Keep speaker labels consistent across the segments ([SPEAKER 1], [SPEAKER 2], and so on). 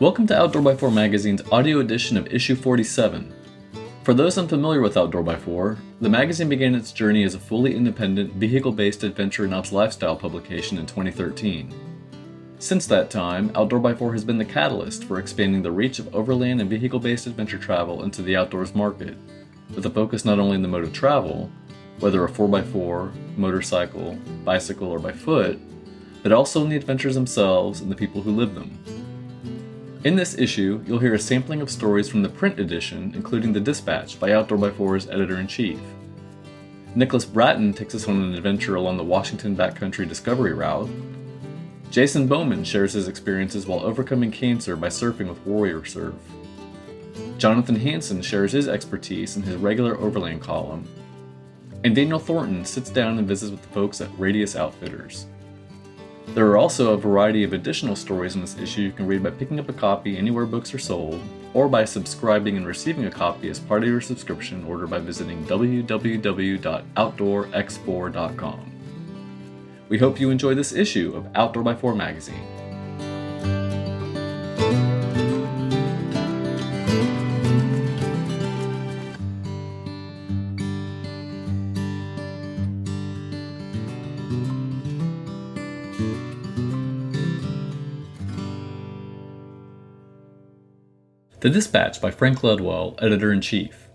[SPEAKER 1] Welcome to Outdoor by 4 Magazine's audio edition of issue 47. For those unfamiliar with Outdoor by 4, the magazine began its journey as a fully independent, vehicle based adventure and ops lifestyle publication in 2013. Since that time, Outdoor by 4 has been the catalyst for expanding the reach of overland and vehicle based adventure travel into the outdoors market, with a focus not only in the mode of travel, whether a 4x4, motorcycle, bicycle, or by foot, but also in the adventures themselves and the people who live them. In this issue, you'll hear a sampling of stories from the print edition, including The Dispatch by Outdoor by 4's editor in chief. Nicholas Bratton takes us on an adventure along the Washington backcountry discovery route. Jason Bowman shares his experiences while overcoming cancer by surfing with Warrior Surf. Jonathan Hanson shares his expertise in his regular overland column. And Daniel Thornton sits down and visits with the folks at Radius Outfitters. There are also a variety of additional stories in this issue you can read by picking up a copy anywhere books are sold, or by subscribing and receiving a copy as part of your subscription order by visiting www.outdoorx4.com. We hope you enjoy this issue of Outdoor by 4 magazine. The Dispatch by Frank Ledwell, Editor in Chief.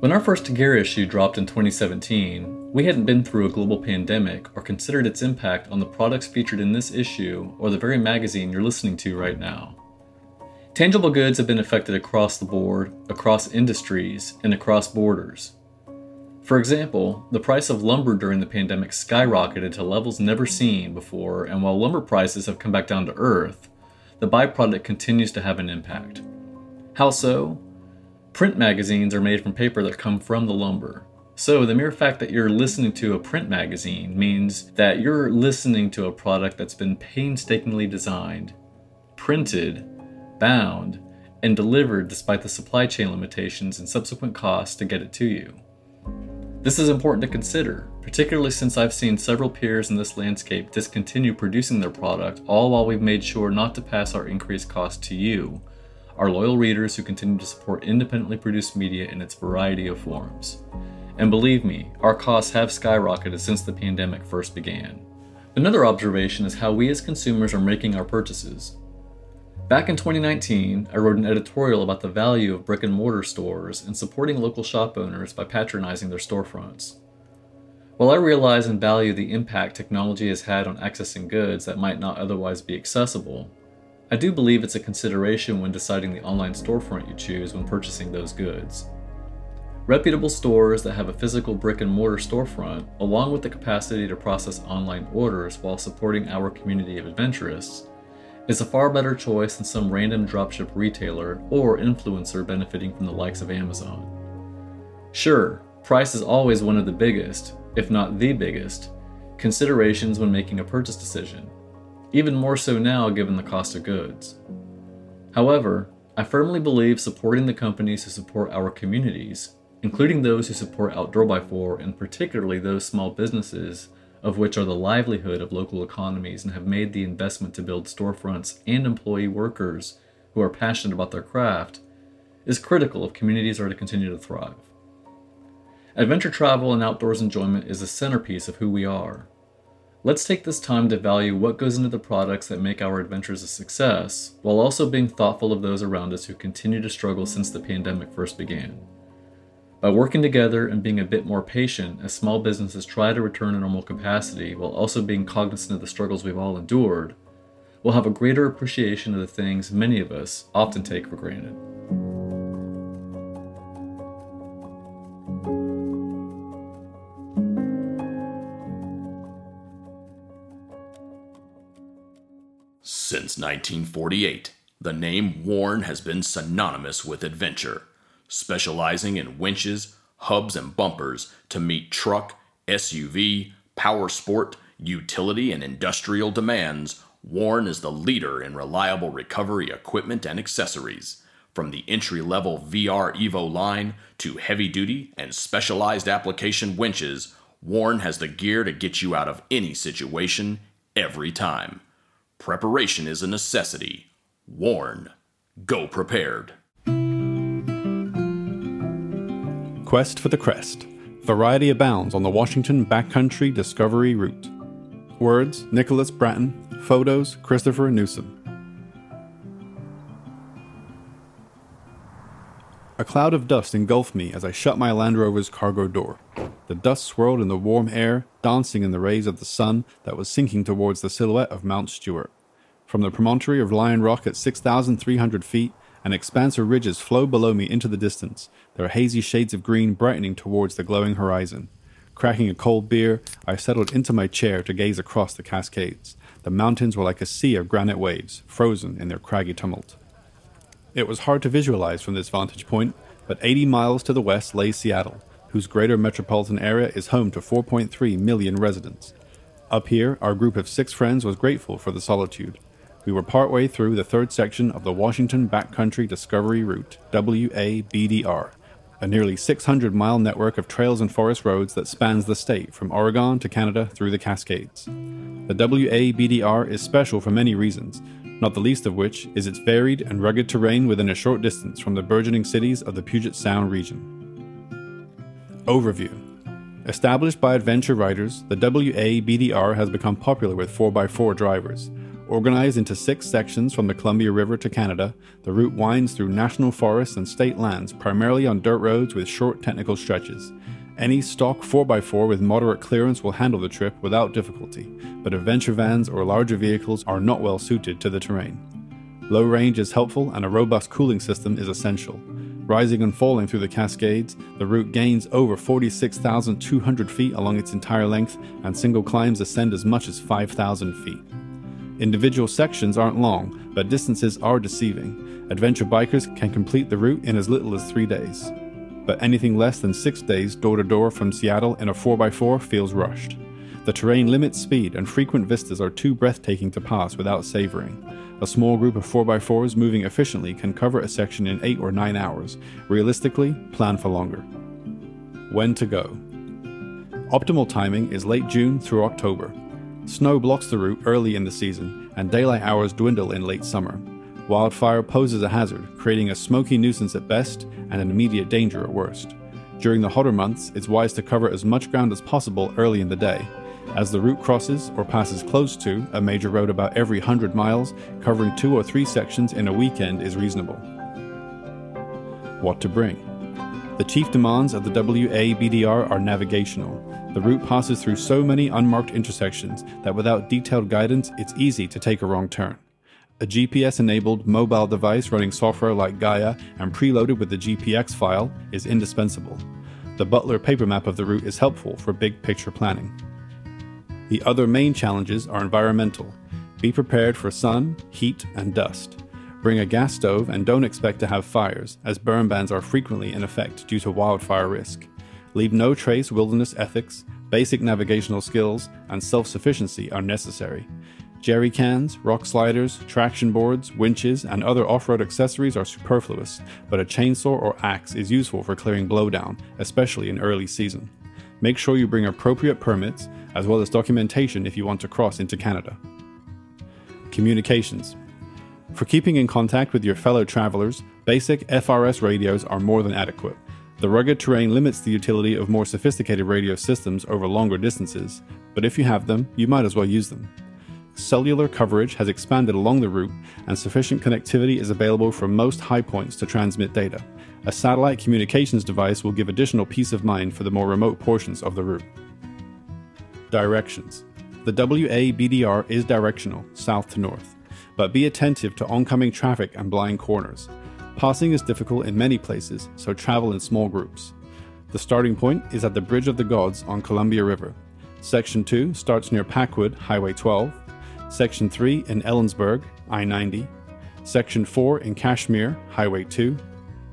[SPEAKER 1] When our first Gear issue dropped in 2017, we hadn't been through a global pandemic or considered its impact on the products featured in this issue or the very magazine you're listening to right now. Tangible goods have been affected across the board, across industries, and across borders. For example, the price of lumber during the pandemic skyrocketed to levels never seen before, and while lumber prices have come back down to earth, the byproduct continues to have an impact. How so? Print magazines are made from paper that come from the lumber. So, the mere fact that you're listening to a print magazine means that you're listening to a product that's been painstakingly designed, printed, bound, and delivered despite the supply chain limitations and subsequent costs to get it to you. This is important to consider, particularly since I've seen several peers in this landscape discontinue producing their product, all while we've made sure not to pass our increased cost to you, our loyal readers who continue to support independently produced media in its variety of forms. And believe me, our costs have skyrocketed since the pandemic first began. Another observation is how we as consumers are making our purchases. Back in 2019, I wrote an editorial about the value of brick and mortar stores and supporting local shop owners by patronizing their storefronts. While I realize and value the impact technology has had on accessing goods that might not otherwise be accessible, I do believe it's a consideration when deciding the online storefront you choose when purchasing those goods. Reputable stores that have a physical brick and mortar storefront, along with the capacity to process online orders while supporting our community of adventurists, is a far better choice than some random dropship retailer or influencer benefiting from the likes of Amazon. Sure, price is always one of the biggest, if not the biggest, considerations when making a purchase decision, even more so now given the cost of goods. However, I firmly believe supporting the companies who support our communities, including those who support Outdoor by 4 and particularly those small businesses of which are the livelihood of local economies and have made the investment to build storefronts and employee workers who are passionate about their craft, is critical if communities are to continue to thrive. Adventure travel and outdoors enjoyment is the centerpiece of who we are. Let's take this time to value what goes into the products that make our adventures a success, while also being thoughtful of those around us who continue to struggle since the pandemic first began. By working together and being a bit more patient as small businesses try to return to normal capacity while also being cognizant of the struggles we've all endured, we'll have a greater appreciation of the things many of us often take for granted.
[SPEAKER 2] Since 1948, the name Warn has been synonymous with adventure specializing in winches, hubs, and bumpers to meet truck, SUV, power sport, utility, and industrial demands, Warn is the leader in reliable recovery equipment and accessories. From the entry level VR Evo line to heavy duty and specialized application winches, Warn has the gear to get you out of any situation, every time. Preparation is a necessity. Warn. Go prepared.
[SPEAKER 3] Quest for the Crest. Variety abounds on the Washington Backcountry Discovery Route. Words Nicholas Bratton. Photos Christopher Newsom. A cloud of dust engulfed me as I shut my Land Rover's cargo door. The dust swirled in the warm air, dancing in the rays of the sun that was sinking towards the silhouette of Mount Stuart. From the promontory of Lion Rock at 6,300 feet, an expanse of ridges flow below me into the distance, their hazy shades of green brightening towards the glowing horizon. Cracking a cold beer, I settled into my chair to gaze across the Cascades. The mountains were like a sea of granite waves, frozen in their craggy tumult. It was hard to visualize from this vantage point, but 80 miles to the west lay Seattle, whose greater metropolitan area is home to 4.3 million residents. Up here, our group of six friends was grateful for the solitude. We were partway through the third section of the Washington Backcountry Discovery Route, WABDR, a nearly 600 mile network of trails and forest roads that spans the state from Oregon to Canada through the Cascades. The WABDR is special for many reasons, not the least of which is its varied and rugged terrain within a short distance from the burgeoning cities of the Puget Sound region. Overview Established by adventure riders, the WABDR has become popular with 4x4 drivers. Organized into six sections from the Columbia River to Canada, the route winds through national forests and state lands, primarily on dirt roads with short technical stretches. Any stock 4x4 with moderate clearance will handle the trip without difficulty, but adventure vans or larger vehicles are not well suited to the terrain. Low range is helpful and a robust cooling system is essential. Rising and falling through the Cascades, the route gains over 46,200 feet along its entire length, and single climbs ascend as much as 5,000 feet. Individual sections aren't long, but distances are deceiving. Adventure bikers can complete the route in as little as three days. But anything less than six days door to door from Seattle in a 4x4 feels rushed. The terrain limits speed, and frequent vistas are too breathtaking to pass without savoring. A small group of 4x4s moving efficiently can cover a section in 8 or 9 hours. Realistically, plan for longer. When to go? Optimal timing is late June through October. Snow blocks the route early in the season, and daylight hours dwindle in late summer. Wildfire poses a hazard, creating a smoky nuisance at best and an immediate danger at worst. During the hotter months, it's wise to cover as much ground as possible early in the day. As the route crosses or passes close to a major road about every 100 miles, covering two or three sections in a weekend is reasonable. What to bring? The chief demands of the WABDR are navigational. The route passes through so many unmarked intersections that without detailed guidance, it's easy to take a wrong turn. A GPS enabled mobile device running software like Gaia and preloaded with the GPX file is indispensable. The Butler paper map of the route is helpful for big picture planning. The other main challenges are environmental. Be prepared for sun, heat, and dust. Bring a gas stove and don't expect to have fires, as burn bans are frequently in effect due to wildfire risk. Leave no trace wilderness ethics, basic navigational skills, and self sufficiency are necessary. Jerry cans, rock sliders, traction boards, winches, and other off road accessories are superfluous, but a chainsaw or axe is useful for clearing blowdown, especially in early season. Make sure you bring appropriate permits, as well as documentation if you want to cross into Canada. Communications. For keeping in contact with your fellow travelers, basic FRS radios are more than adequate. The rugged terrain limits the utility of more sophisticated radio systems over longer distances, but if you have them, you might as well use them. Cellular coverage has expanded along the route, and sufficient connectivity is available from most high points to transmit data. A satellite communications device will give additional peace of mind for the more remote portions of the route. Directions The WABDR is directional, south to north, but be attentive to oncoming traffic and blind corners. Passing is difficult in many places, so travel in small groups. The starting point is at the Bridge of the Gods on Columbia River. Section 2 starts near Packwood, Highway 12, Section 3 in Ellensburg, I 90, Section 4 in Cashmere, Highway 2,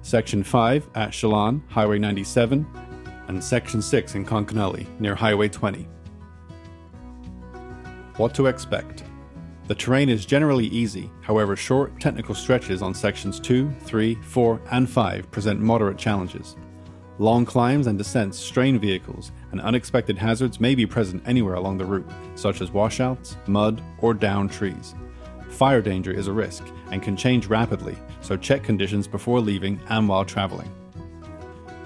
[SPEAKER 3] Section 5 at Chelan, Highway 97, and Section 6 in Conconully, near Highway 20. What to expect? The terrain is generally easy, however, short technical stretches on sections 2, 3, 4, and 5 present moderate challenges. Long climbs and descents strain vehicles, and unexpected hazards may be present anywhere along the route, such as washouts, mud, or downed trees. Fire danger is a risk and can change rapidly, so check conditions before leaving and while traveling.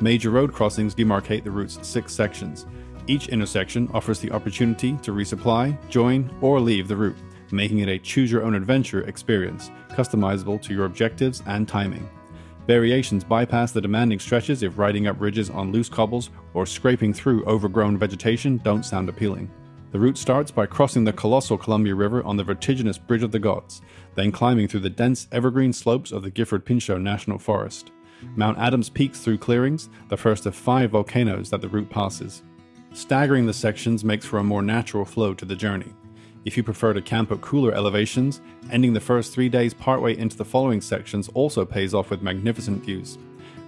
[SPEAKER 3] Major road crossings demarcate the route's six sections. Each intersection offers the opportunity to resupply, join, or leave the route, making it a choose your own adventure experience, customizable to your objectives and timing. Variations bypass the demanding stretches if riding up ridges on loose cobbles or scraping through overgrown vegetation don't sound appealing. The route starts by crossing the colossal Columbia River on the vertiginous Bridge of the Gods, then climbing through the dense evergreen slopes of the Gifford Pinchot National Forest. Mount Adams peaks through clearings, the first of five volcanoes that the route passes. Staggering the sections makes for a more natural flow to the journey. If you prefer to camp at cooler elevations, ending the first three days partway into the following sections also pays off with magnificent views.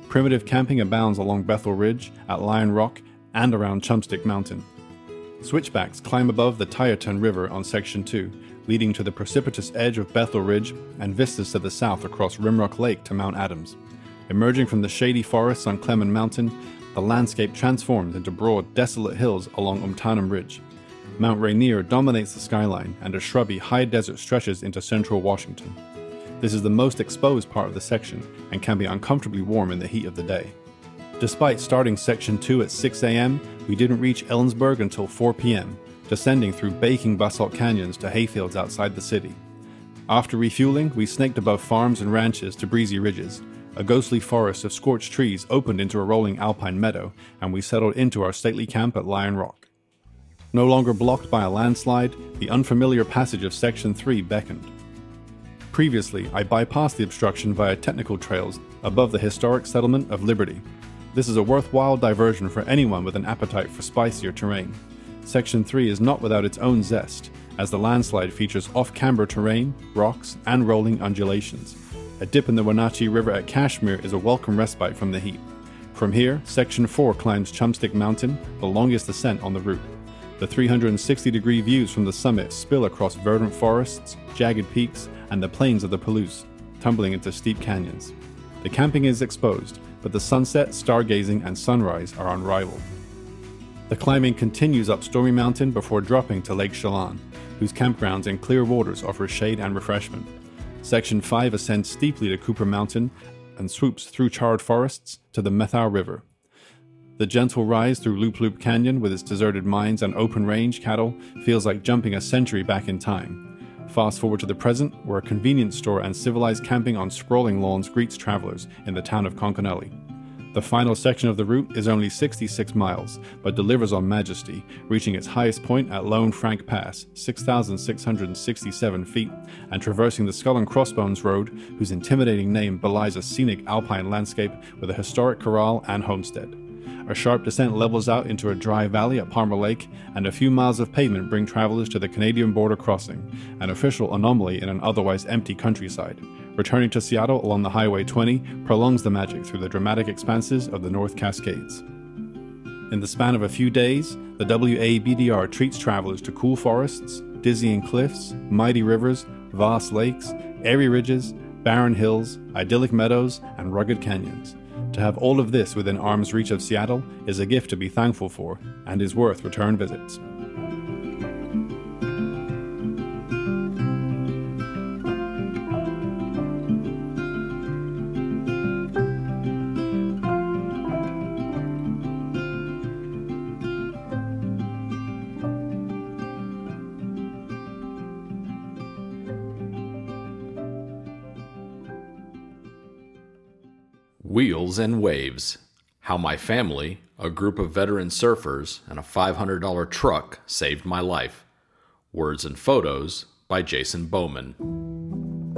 [SPEAKER 3] Primitive camping abounds along Bethel Ridge, at Lion Rock, and around Chumstick Mountain. Switchbacks climb above the Tieton River on Section 2, leading to the precipitous edge of Bethel Ridge and vistas to the south across Rimrock Lake to Mount Adams. Emerging from the shady forests on Clemans Mountain, the landscape transforms into broad, desolate hills along Umtanum Ridge. Mount Rainier dominates the skyline, and a shrubby high desert stretches into central Washington. This is the most exposed part of the section and can be uncomfortably warm in the heat of the day. Despite starting Section 2 at 6 a.m., we didn't reach Ellensburg until 4 p.m., descending through baking basalt canyons to hayfields outside the city. After refueling, we snaked above farms and ranches to breezy ridges. A ghostly forest of scorched trees opened into a rolling alpine meadow, and we settled into our stately camp at Lion Rock. No longer blocked by a landslide, the unfamiliar passage of Section 3 beckoned. Previously, I bypassed the obstruction via technical trails above the historic settlement of Liberty. This is a worthwhile diversion for anyone with an appetite for spicier terrain. Section 3 is not without its own zest, as the landslide features off camber terrain, rocks, and rolling undulations. A dip in the Wenatchee River at Cashmere is a welcome respite from the heat. From here, Section 4 climbs Chumstick Mountain, the longest ascent on the route. The 360 degree views from the summit spill across verdant forests, jagged peaks, and the plains of the Palouse, tumbling into steep canyons. The camping is exposed, but the sunset, stargazing, and sunrise are unrivaled. The climbing continues up Stormy Mountain before dropping to Lake Chelan, whose campgrounds and clear waters offer shade and refreshment. Section 5 ascends steeply to Cooper Mountain and swoops through charred forests to the Methow River, the gentle rise through Loop Loop Canyon with its deserted mines and open range cattle feels like jumping a century back in time. Fast forward to the present, where a convenience store and civilized camping on sprawling lawns greets travelers in the town of Conconully. The final section of the route is only 66 miles, but delivers on majesty, reaching its highest point at Lone Frank Pass, 6,667 feet, and traversing the Skull and Crossbones Road, whose intimidating name belies a scenic alpine landscape with a historic corral and homestead. A sharp descent levels out into a dry valley at Palmer Lake, and a few miles of pavement bring travelers to the Canadian border crossing, an official anomaly in an otherwise empty countryside. Returning to Seattle along the Highway 20 prolongs the magic through the dramatic expanses of the North Cascades. In the span of a few days, the WABDR treats travelers to cool forests, dizzying cliffs, mighty rivers, vast lakes, airy ridges, barren hills, idyllic meadows, and rugged canyons. To have all of this within arm's reach of Seattle is a gift to be thankful for and is worth return visits.
[SPEAKER 2] Wheels and Waves How My Family, a group of veteran surfers, and a $500 truck saved my life. Words and Photos by Jason Bowman.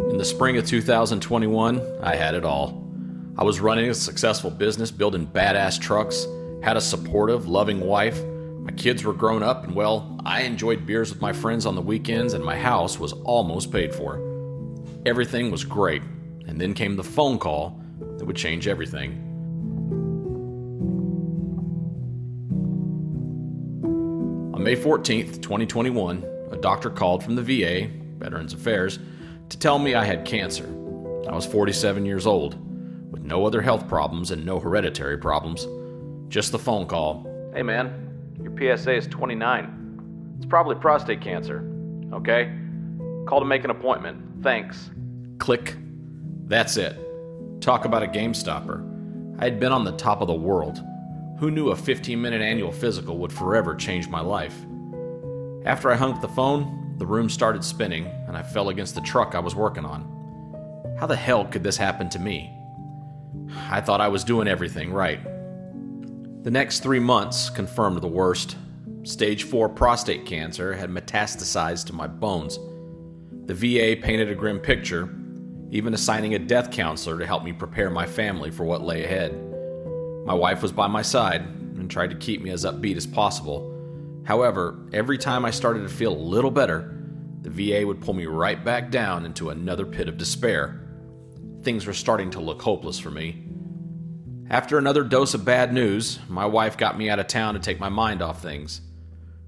[SPEAKER 2] In the spring of 2021, I had it all. I was running a successful business, building badass trucks, had a supportive, loving wife. My kids were grown up, and well, I enjoyed beers with my friends on the weekends, and my house was almost paid for. Everything was great, and then came the phone call would change everything. On May 14th, 2021, a doctor called from the VA, Veterans Affairs, to tell me I had cancer. I was 47 years old, with no other health problems and no hereditary problems. Just the phone call. Hey man, your PSA is 29. It's probably prostate cancer. Okay? Call to make an appointment. Thanks. Click. That's it. Talk about a game stopper. I had been on the top of the world. Who knew a 15 minute annual physical would forever change my life? After I hung up the phone, the room started spinning and I fell against the truck I was working on. How the hell could this happen to me? I thought I was doing everything right. The next three months confirmed the worst. Stage 4 prostate cancer had metastasized to my bones. The VA painted a grim picture, even assigning a death counselor to help me prepare my family for what lay ahead. My wife was by my side and tried to keep me as upbeat as possible. However, every time I started to feel a little better, the VA would pull me right back down into another pit of despair. Things were starting to look hopeless for me. After another dose of bad news, my wife got me out of town to take my mind off things.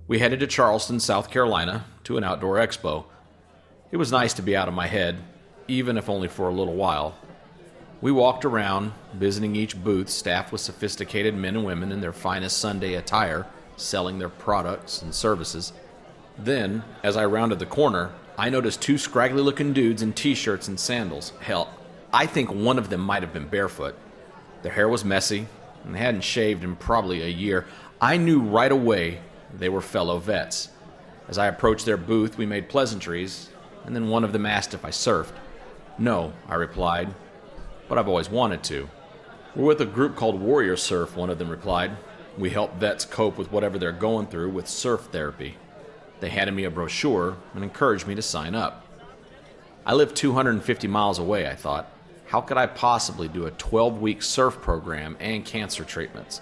[SPEAKER 2] We headed to Charleston, South Carolina, to an outdoor expo. It was nice to be out of my head, even if only for a little while. We walked around, visiting each booth staffed with sophisticated men and women in their finest Sunday attire, selling their products and services. Then, as I rounded the corner, I noticed two scraggly looking dudes in t shirts and sandals. Hell, I think one of them might have been barefoot. Their hair was messy, and they hadn't shaved in probably a year. I knew right away they were fellow vets. As I approached their booth, we made pleasantries, and then one of them asked if I surfed. No, I replied, but I've always wanted to. We're with a group called Warrior Surf, one of them replied. We help vets cope with whatever they're going through with surf therapy. They handed me a brochure and encouraged me to sign up. I live 250 miles away, I thought. How could I possibly do a 12 week surf program and cancer treatments?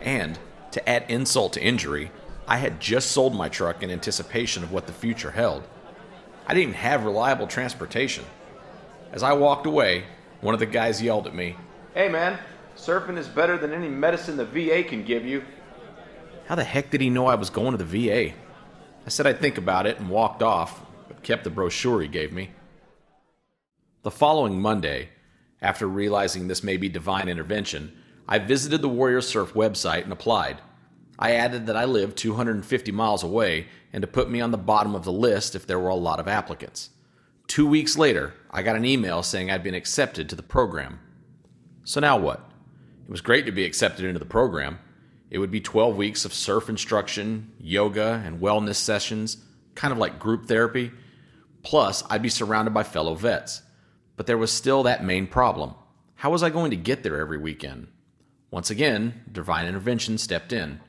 [SPEAKER 2] And, to add insult to injury, I had just sold my truck in anticipation of what the future held. I didn't have reliable transportation. As I walked away, one of the guys yelled at me, Hey man, surfing is better than any medicine the VA can give you. How the heck did he know I was going to the VA? I said I'd think about it and walked off, but kept the brochure he gave me. The following Monday, after realizing this may be divine intervention, I visited the Warrior Surf website and applied. I added that I lived 250 miles away and to put me on the bottom of the list if there were a lot of applicants. Two weeks later, I got an email saying I'd been accepted to the program. So now what? It was great to be accepted into the program. It would be 12 weeks of surf instruction, yoga, and wellness sessions, kind of like group therapy. Plus, I'd be surrounded by fellow vets. But there was still that main problem. How was I going to get there every weekend? Once again, divine intervention stepped in.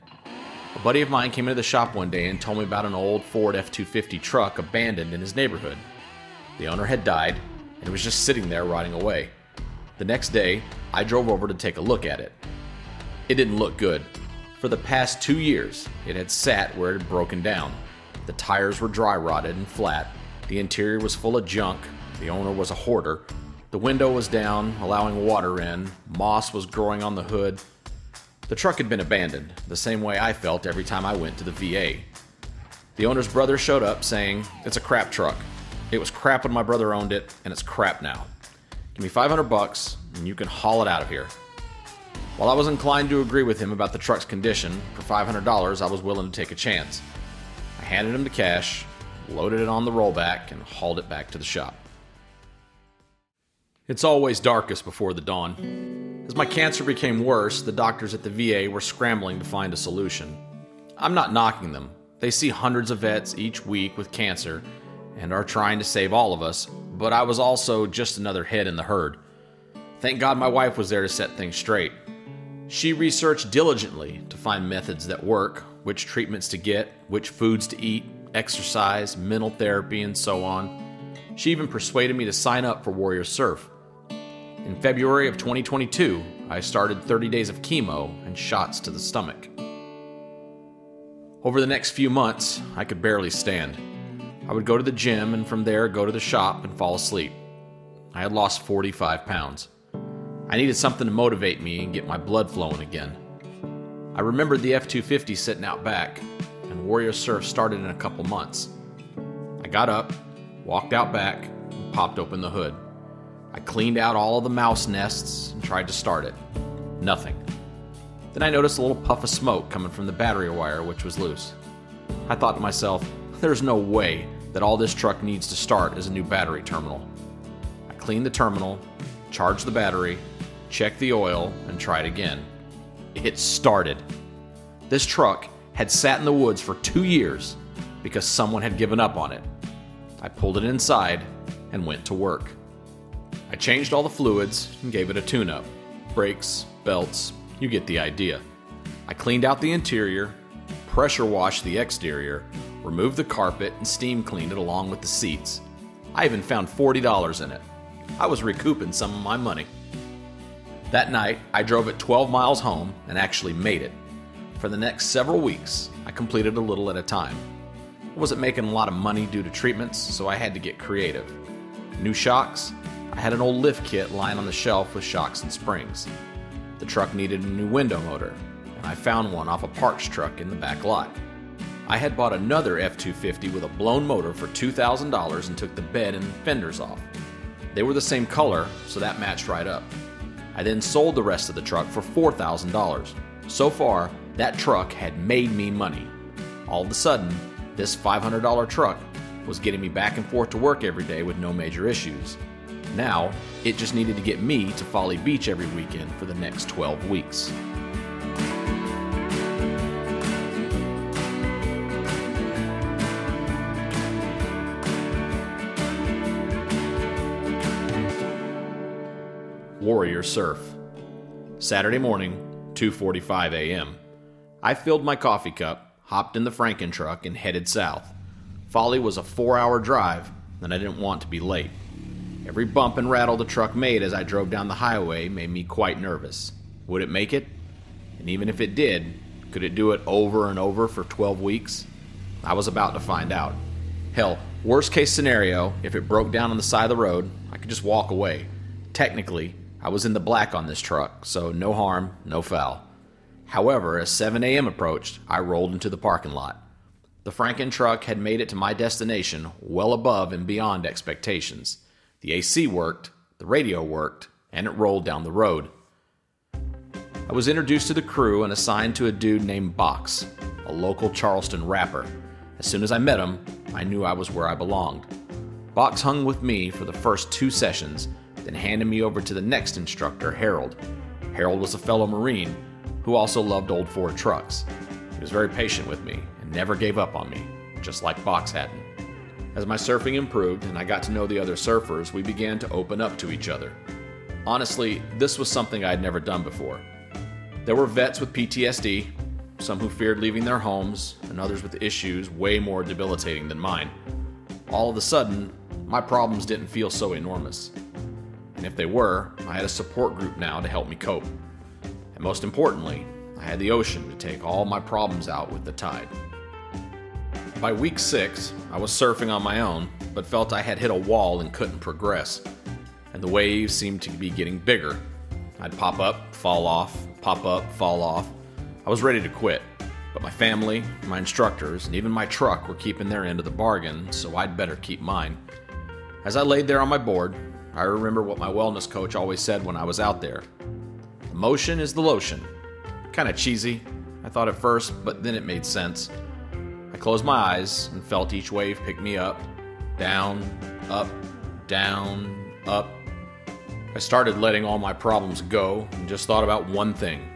[SPEAKER 2] A buddy of mine came into the shop one day and told me about an old Ford F 250 truck abandoned in his neighborhood. The owner had died, and it was just sitting there rotting away. The next day, I drove over to take a look at it. It didn't look good. For the past two years, it had sat where it had broken down. The tires were dry rotted and flat, the interior was full of junk, the owner was a hoarder, the window was down, allowing water in, moss was growing on the hood. The truck had been abandoned, the same way I felt every time I went to the VA. The owner's brother showed up saying, It's a crap truck. It was crap when my brother owned it, and it's crap now. Give me 500 bucks, and you can haul it out of here. While I was inclined to agree with him about the truck's condition, for $500 I was willing to take a chance. I handed him the cash, loaded it on the rollback, and hauled it back to the shop. It's always darkest before the dawn. As my cancer became worse, the doctors at the VA were scrambling to find a solution. I'm not knocking them. They see hundreds of vets each week with cancer, and are trying to save all of us, but I was also just another head in the herd. Thank God my wife was there to set things straight. She researched diligently to find methods that work, which treatments to get, which foods to eat, exercise, mental therapy, and so on. She even persuaded me to sign up for Warrior Surf. In February of 2022, I started 30 days of chemo and shots to the stomach. Over the next few months, I could barely stand. I would go to the gym and from there go to the shop and fall asleep. I had lost 45 pounds. I needed something to motivate me and get my blood flowing again. I remembered the F 250 sitting out back, and Warrior Surf started in a couple months. I got up, walked out back, and popped open the hood. I cleaned out all the mouse nests and tried to start it. Nothing. Then I noticed a little puff of smoke coming from the battery wire, which was loose. I thought to myself, there's no way that all this truck needs to start is a new battery terminal. I cleaned the terminal, charged the battery, checked the oil, and tried again. It started. This truck had sat in the woods for two years because someone had given up on it. I pulled it inside and went to work. I changed all the fluids and gave it a tune up brakes, belts, you get the idea. I cleaned out the interior, pressure washed the exterior, removed the carpet, and steam cleaned it along with the seats. I even found $40 in it. I was recouping some of my money. That night, I drove it 12 miles home and actually made it. For the next several weeks, I completed a little at a time. I wasn't making a lot of money due to treatments, so I had to get creative. New shocks? I had an old lift kit lying on the shelf with shocks and springs. The truck needed a new window motor, and I found one off a parts truck in the back lot. I had bought another F 250 with a blown motor for $2,000 and took the bed and fenders off. They were the same color, so that matched right up. I then sold the rest of the truck for $4,000. So far, that truck had made me money. All of a sudden, this $500 truck was getting me back and forth to work every day with no major issues. Now, it just needed to get me to Folly Beach every weekend for the next 12 weeks. Warrior Surf. Saturday morning, 2:45 a.m. I filled my coffee cup, hopped in the Franken truck and headed south. Folly was a 4-hour drive, and I didn't want to be late. Every bump and rattle the truck made as I drove down the highway made me quite nervous. Would it make it? And even if it did, could it do it over and over for 12 weeks? I was about to find out. Hell, worst case scenario, if it broke down on the side of the road, I could just walk away. Technically, I was in the black on this truck, so no harm, no foul. However, as 7 a.m. approached, I rolled into the parking lot. The Franken truck had made it to my destination well above and beyond expectations. The AC worked, the radio worked, and it rolled down the road. I was introduced to the crew and assigned to a dude named Box, a local Charleston rapper. As soon as I met him, I knew I was where I belonged. Box hung with me for the first two sessions, then handed me over to the next instructor, Harold. Harold was a fellow Marine who also loved old Ford trucks. He was very patient with me and never gave up on me, just like Box hadn't. As my surfing improved and I got to know the other surfers, we began to open up to each other. Honestly, this was something I had never done before. There were vets with PTSD, some who feared leaving their homes, and others with issues way more debilitating than mine. All of a sudden, my problems didn't feel so enormous. And if they were, I had a support group now to help me cope. And most importantly, I had the ocean to take all my problems out with the tide. By week six, I was surfing on my own, but felt I had hit a wall and couldn't progress. And the waves seemed to be getting bigger. I'd pop up, fall off, pop up, fall off. I was ready to quit, but my family, my instructors, and even my truck were keeping their end of the bargain, so I'd better keep mine. As I laid there on my board, I remember what my wellness coach always said when I was out there The motion is the lotion. Kind of cheesy, I thought at first, but then it made sense. I closed my eyes and felt each wave pick me up, down, up, down, up. I started letting all my problems go and just thought about one thing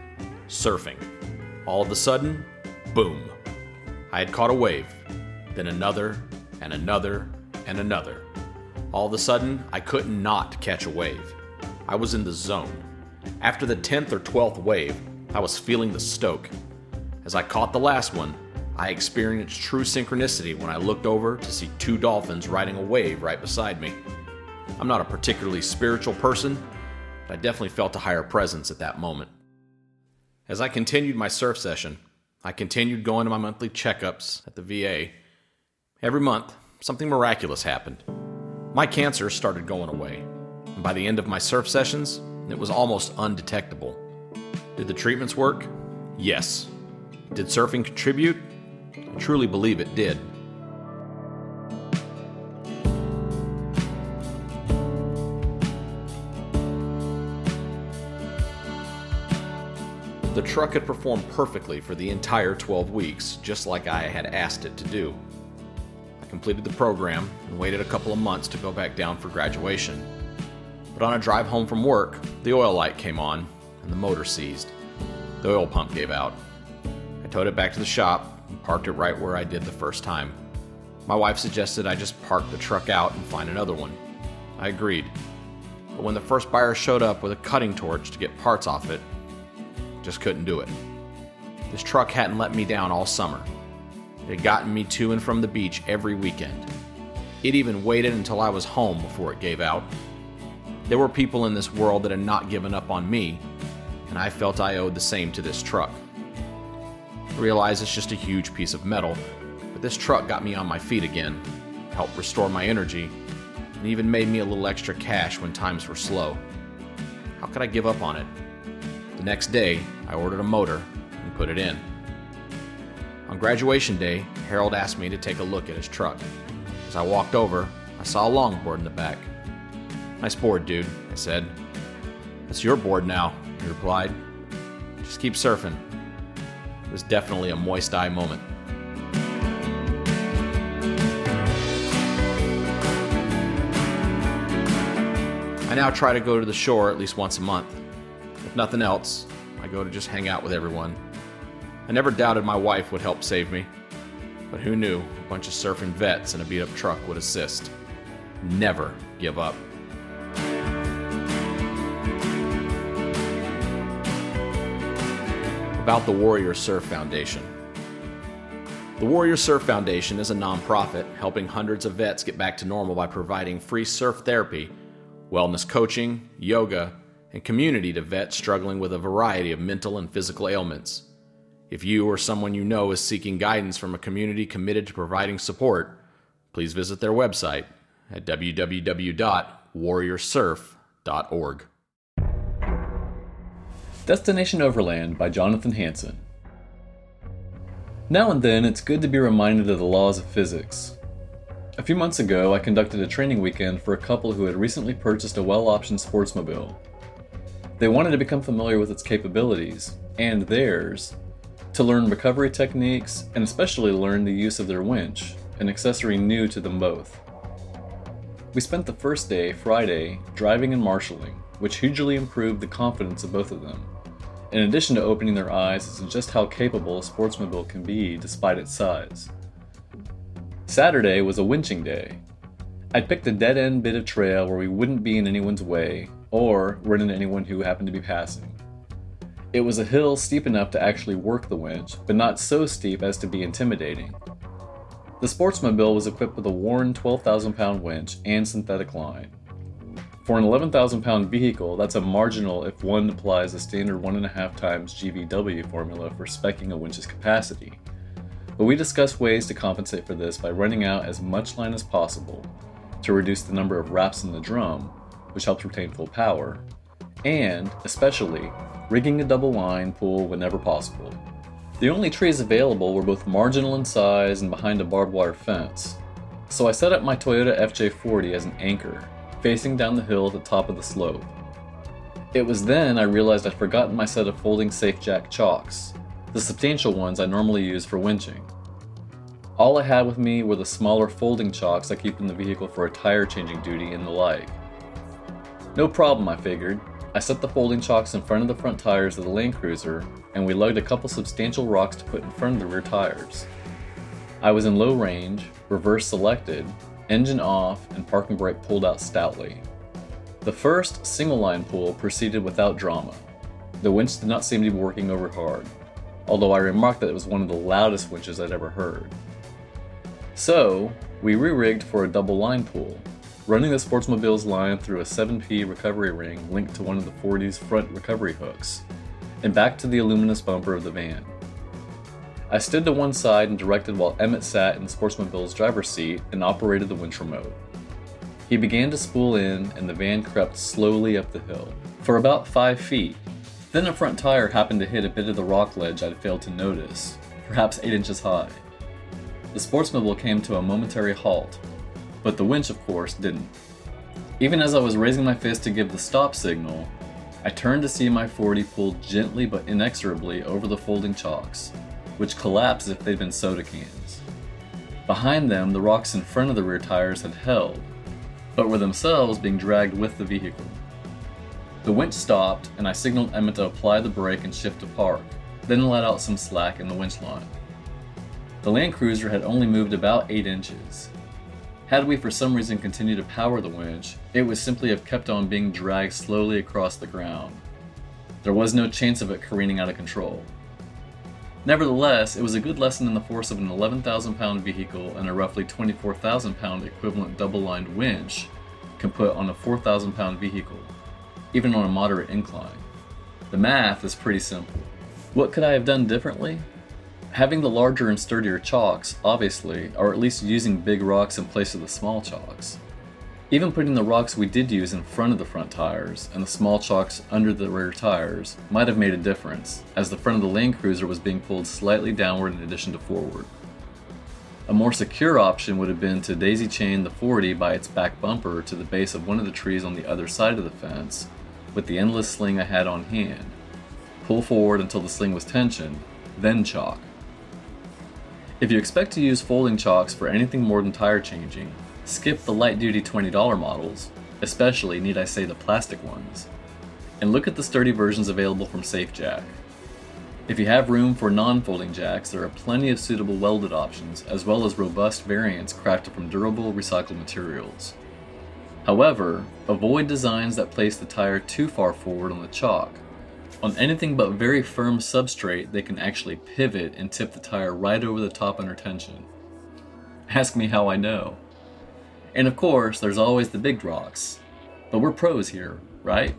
[SPEAKER 2] surfing. All of a sudden, boom. I had caught a wave, then another, and another, and another. All of a sudden, I could not catch a wave. I was in the zone. After the 10th or 12th wave, I was feeling the stoke. As I caught the last one, I experienced true synchronicity when I looked over to see two dolphins riding a wave right beside me. I'm not a particularly spiritual person, but I definitely felt a higher presence at that moment. As I continued my surf session, I continued going to my monthly checkups at the VA. Every month, something miraculous happened. My cancer started going away, and by the end of my surf sessions, it was almost undetectable. Did the treatments work? Yes. Did surfing contribute? I truly believe it did. The truck had performed perfectly for the entire 12 weeks, just like I had asked it to do. Completed the program and waited a couple of months to go back down for graduation. But on a drive home from work, the oil light came on and the motor seized. The oil pump gave out. I towed it back to the shop and parked it right where I did the first time. My wife suggested I just park the truck out and find another one. I agreed. But when the first buyer showed up with a cutting torch to get parts off it, just couldn't do it. This truck hadn't let me down all summer. It had gotten me to and from the beach every weekend. It even waited until I was home before it gave out. There were people in this world that had not given up on me, and I felt I owed the same to this truck. I realize it's just a huge piece of metal, but this truck got me on my feet again, helped restore my energy, and even made me a little extra cash when times were slow. How could I give up on it? The next day, I ordered a motor and put it in. On graduation day, Harold asked me to take a look at his truck. As I walked over, I saw a longboard in the back. Nice board, dude, I said. That's your board now, he replied. Just keep surfing. It was definitely a moist eye moment. I now try to go to the shore at least once a month. If nothing else, I go to just hang out with everyone. I never doubted my wife would help save me, but who knew a bunch of surfing vets in a beat up truck would assist? Never give up. About the Warrior Surf Foundation. The Warrior Surf Foundation is a nonprofit helping hundreds of vets get back to normal by providing free surf therapy, wellness coaching, yoga, and community to vets struggling with a variety of mental and physical ailments. If you or someone you know is seeking guidance from a community committed to providing support, please visit their website at www.warriorsurf.org.
[SPEAKER 1] Destination Overland by Jonathan Hanson. Now and then, it's good to be reminded of the laws of physics. A few months ago, I conducted a training weekend for a couple who had recently purchased a well optioned sportsmobile. They wanted to become familiar with its capabilities, and theirs, to learn recovery techniques and especially learn the use of their winch, an accessory new to them both. We spent the first day, Friday, driving and marshalling, which hugely improved the confidence of both of them in addition to opening their eyes as to just how capable a sportsmobile can be despite its size. Saturday was a winching day. I'd picked a dead end bit of trail where we wouldn't be in anyone's way or run into anyone who happened to be passing. It was a hill steep enough to actually work the winch, but not so steep as to be intimidating. The Sportsmobile was equipped with a Warn 12,000 pound winch and synthetic line. For an 11,000 pound vehicle, that's a marginal if one applies the standard 1.5 times GVW formula for specking a winch's capacity. But we discussed ways to compensate for this by running out as much line as possible to reduce the number of wraps in the drum, which helps retain full power, and, especially, rigging a double line pull whenever possible. The only trees available were both marginal in size and behind a barbed wire fence, so I set up my Toyota FJ40 as an anchor facing down the hill at the top of the slope. It was then I realized I'd forgotten my set of folding safe jack chocks, the substantial ones I normally use for winching. All I had with me were the smaller folding chocks I keep in the vehicle for a tire changing duty and the like. No problem, I figured. I set the folding chocks in front of the front tires of the Land Cruiser, and we lugged a couple substantial rocks to put in front of the rear tires. I was in low range, reverse selected, engine off, and parking brake pulled out stoutly. The first single line pull proceeded without drama. The winch did not seem to be working over hard, although I remarked that it was one of the loudest winches I'd ever heard. So, we re rigged for a double line pull, running the Sportsmobile's line through a 7P recovery ring linked to one of the 40's front recovery hooks, and back to the aluminous bumper of the van. I stood to one side and directed while Emmett sat in the Sportsmobile's driver's seat and operated the winch remote. He began to spool in, and the van crept slowly up the hill, for about five feet. Then a front tire happened to hit a bit of the rock ledge I'd failed to notice, perhaps eight inches high. The Sportsmobile came to a momentary halt, but the winch, of course, didn't. Even as I was raising my fist to give the stop signal, I turned to see my 40 pull gently but inexorably over the folding chocks, which collapsed as if they'd been soda cans. Behind them, the rocks in front of the rear tires had held, but were themselves being dragged with the vehicle. The winch stopped, and I signaled Emmett to apply the brake and shift to park, then let out some slack in the winch line. The Land Cruiser had only moved about 8 inches. Had we for some reason continued to power the winch, it would simply have kept on being dragged slowly across the ground. There was no chance of it careening out of control. Nevertheless, it was a good lesson in the force of an 11,000 pound vehicle and a roughly 24,000 pound equivalent double lined winch can put on a 4,000 pound vehicle, even on a moderate incline. The math is pretty simple. What could I have done differently? Having the larger and sturdier chocks, obviously, or at least using big rocks in place of the small chocks. Even putting the rocks we did use in front of the front tires and the small chocks under the rear tires might have made a difference, as the front of the Land Cruiser was being pulled slightly downward in addition to forward. A more secure option would have been to daisy chain the 40 by its back bumper to the base of one of the trees on the other side of the fence with the endless sling I had on hand. Pull forward until the sling was tensioned, then chock. If you expect to use folding chocks for anything more than tire changing, Skip the light duty $20 models, especially, need I say, the plastic ones, and look at the sturdy versions available from SafeJack. If you have room for non folding jacks, there are plenty of suitable welded options, as well as robust variants crafted from durable recycled materials. However, avoid designs that place the tire too far forward on the chock. On anything but very firm substrate, they can actually pivot and tip the tire right over the top under tension. Ask me how I know. And of course, there's always the big rocks. But we're pros here, right?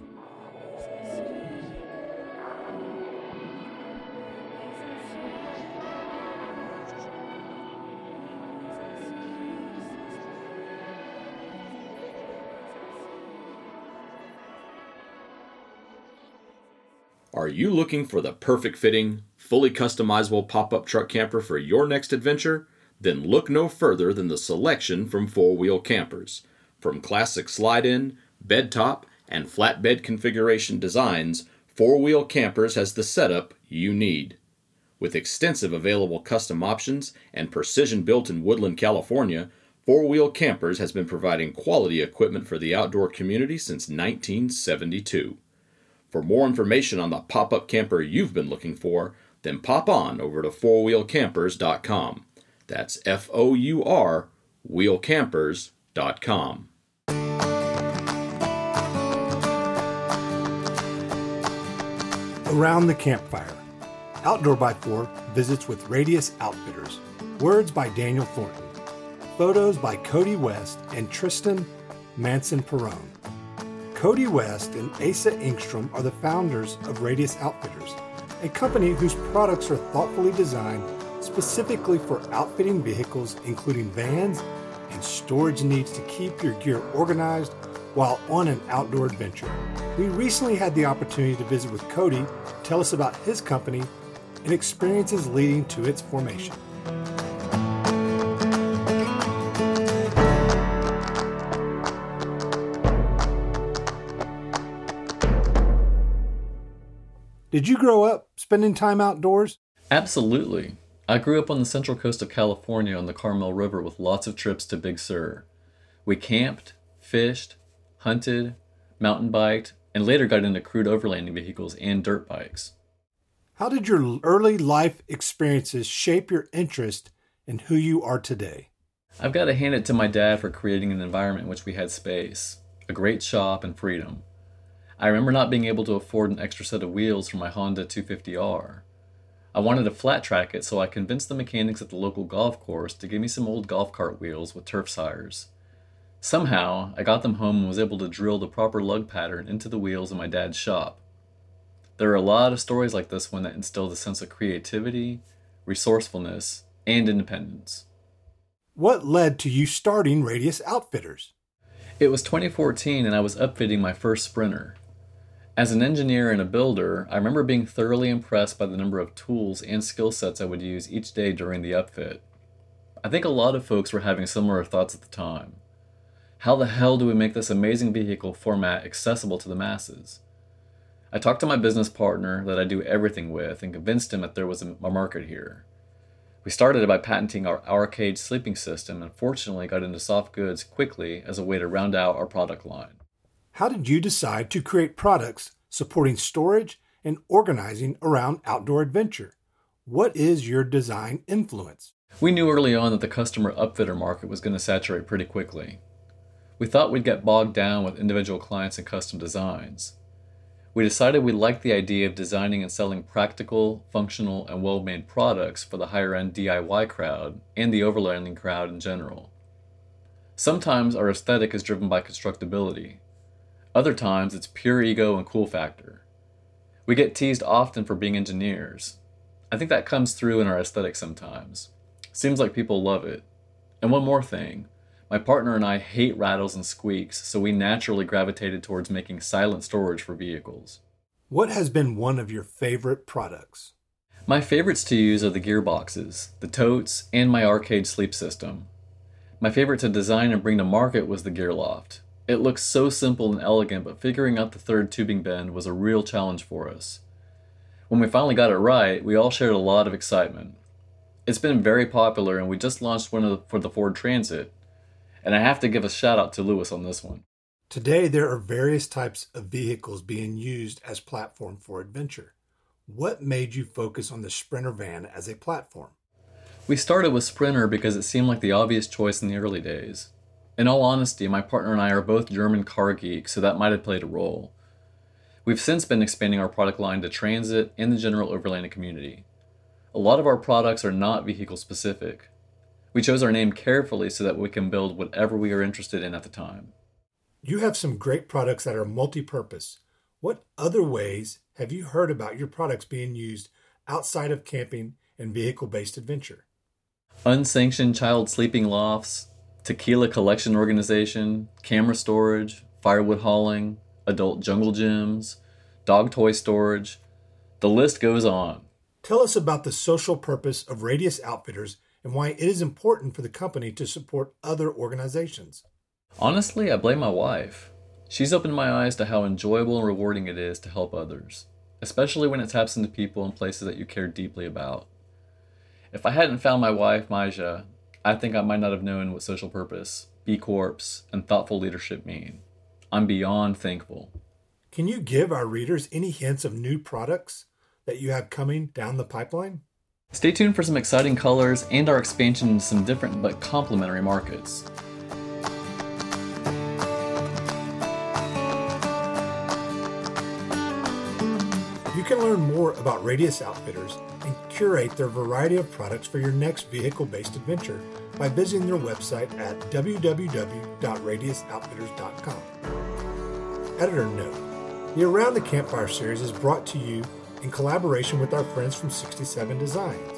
[SPEAKER 2] Are you looking for the perfect fitting, fully customizable pop up truck camper for your next adventure? Then look no further than the selection from Four Wheel Campers. From classic slide in, bed top, and flatbed configuration designs, Four Wheel Campers has the setup you need. With extensive available custom options and precision built in Woodland, California, Four Wheel Campers has been providing quality equipment for the outdoor community since 1972. For more information on the pop up camper you've been looking for, then pop on over to fourwheelcampers.com. That's F O U R, wheelcampers.com.
[SPEAKER 4] Around the Campfire. Outdoor by Four visits with Radius Outfitters. Words by Daniel Thornton. Photos by Cody West and Tristan Manson Perone. Cody West and Asa Engstrom are the founders of Radius Outfitters, a company whose products are thoughtfully designed specifically for outfitting vehicles, including vans and storage needs to keep your gear organized while on an outdoor adventure. We recently had the opportunity to visit with Cody, tell us about his company and experiences leading to its formation. Did you grow up spending time outdoors?
[SPEAKER 1] Absolutely. I grew up on the central coast of California on the Carmel River with lots of trips to Big Sur. We camped, fished, hunted, mountain biked, and later got into crude overlanding vehicles and dirt bikes.
[SPEAKER 4] How did your early life experiences shape your interest in who you are today?
[SPEAKER 1] I've got to hand it to my dad for creating an environment in which we had space, a great shop, and freedom. I remember not being able to afford an extra set of wheels for my Honda 250R. I wanted to flat track it, so I convinced the mechanics at the local golf course to give me some old golf cart wheels with turf tires. Somehow, I got them home and was able to drill the proper lug pattern into the wheels in my dad's shop. There are a lot of stories like this one that instill the sense of creativity, resourcefulness, and independence.
[SPEAKER 4] What led to you starting Radius Outfitters?
[SPEAKER 1] It was 2014 and I was upfitting my first Sprinter. As an engineer and a builder, I remember being thoroughly impressed by the number of tools and skill sets I would use each day during the upfit. I think a lot of folks were having similar thoughts at the time. How the hell do we make this amazing vehicle format accessible to the masses? I talked to my business partner that I do everything with and convinced him that there was a market here. We started by patenting our Arcade sleeping system and fortunately got into soft goods quickly as a way to round out our product line.
[SPEAKER 4] How did you decide to create products supporting storage and organizing around outdoor adventure? What is your design influence?
[SPEAKER 1] We knew early on that the customer upfitter market was going to saturate pretty quickly. We thought we'd get bogged down with individual clients and custom designs. We decided we liked the idea of designing and selling practical, functional, and well made products for the higher end DIY crowd and the overlanding crowd in general. Sometimes our aesthetic is driven by constructability, other times it's pure ego and cool factor. We get teased often for being engineers. I think that comes through in our aesthetic sometimes. Seems like people love it. And one more thing my partner and I hate rattles and squeaks, so we naturally gravitated towards making silent storage for vehicles.
[SPEAKER 4] What has been one of your favorite products?
[SPEAKER 1] My favorites to use are the gearboxes, the totes, and my arcade sleep system. My favorite to design and bring to market was the Gearloft. It looks so simple and elegant, but figuring out the third tubing bend was a real challenge for us. When we finally got it right, we all shared a lot of excitement. It's been very popular, and we just launched one the, for the Ford Transit, and I have to give a shout out to Lewis on this one.
[SPEAKER 4] Today, there are various types of vehicles being used as platform for adventure. What made you focus on the Sprinter van as a platform?
[SPEAKER 1] We started with Sprinter because it seemed like the obvious choice in the early days. In all honesty, my partner and I are both German car geeks, so that might have played a role. We've since been expanding our product line to transit and the general overlanding community. A lot of our products are not vehicle specific, we chose our name carefully so that we can build whatever we are interested in at the time.
[SPEAKER 4] You have some great products that are multi purpose. What other ways have you heard about your products being used outside of camping and vehicle based adventure?
[SPEAKER 1] Unsanctioned child sleeping lofts, tequila collection organization, camera storage, firewood hauling, adult jungle gyms, dog toy storage. The list goes on.
[SPEAKER 4] Tell us about the social purpose of Radius Outfitters and why it is important for the company to support other organizations.
[SPEAKER 1] Honestly, I blame my wife. She's opened my eyes to how enjoyable and rewarding it is to help others, especially when it taps into people and places that you care deeply about. If I hadn't found my wife, Maja, I think I might not have known what social purpose, B Corps, and thoughtful leadership mean. I'm beyond thankful.
[SPEAKER 4] Can you give our readers any hints of new products that you have coming down the pipeline?
[SPEAKER 1] Stay tuned for some exciting colors and our expansion into some different but complementary markets.
[SPEAKER 4] You can learn more about Radius Outfitters and curate their variety of products for your next vehicle based adventure by visiting their website at www.radiusoutfitters.com. Editor note The Around the Campfire series is brought to you in collaboration with our friends from 67 Designs,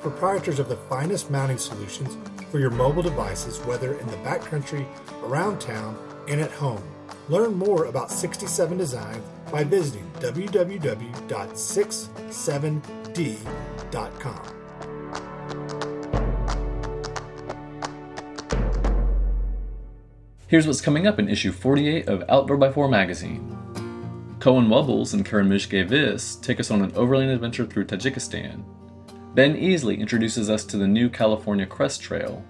[SPEAKER 4] proprietors of the finest mounting solutions for your mobile devices, whether in the backcountry, around town, and at home. Learn more about 67 Designs by visiting www.67d.com.
[SPEAKER 1] Here's what's coming up in issue 48 of Outdoor by 4 magazine. Coen Wubbels and Karin Vis take us on an overland adventure through Tajikistan. Ben Easley introduces us to the new California Crest Trail.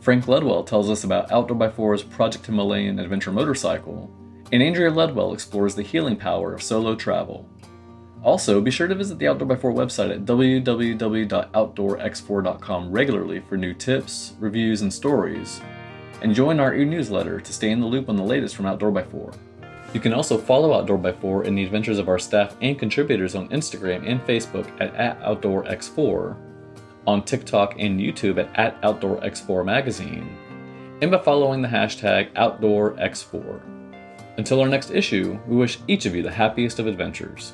[SPEAKER 1] Frank Ledwell tells us about Outdoor by 4's Project Himalayan adventure motorcycle. And Andrea Ledwell explores the healing power of solo travel. Also, be sure to visit the Outdoor by 4 website at www.outdoorx4.com regularly for new tips, reviews, and stories. And join our e newsletter to stay in the loop on the latest from Outdoor by 4. You can also follow Outdoor by 4 and the adventures of our staff and contributors on Instagram and Facebook at, at OutdoorX4, on TikTok and YouTube at, at OutdoorX4 Magazine, and by following the hashtag OutdoorX4. Until our next issue, we wish each of you the happiest of adventures.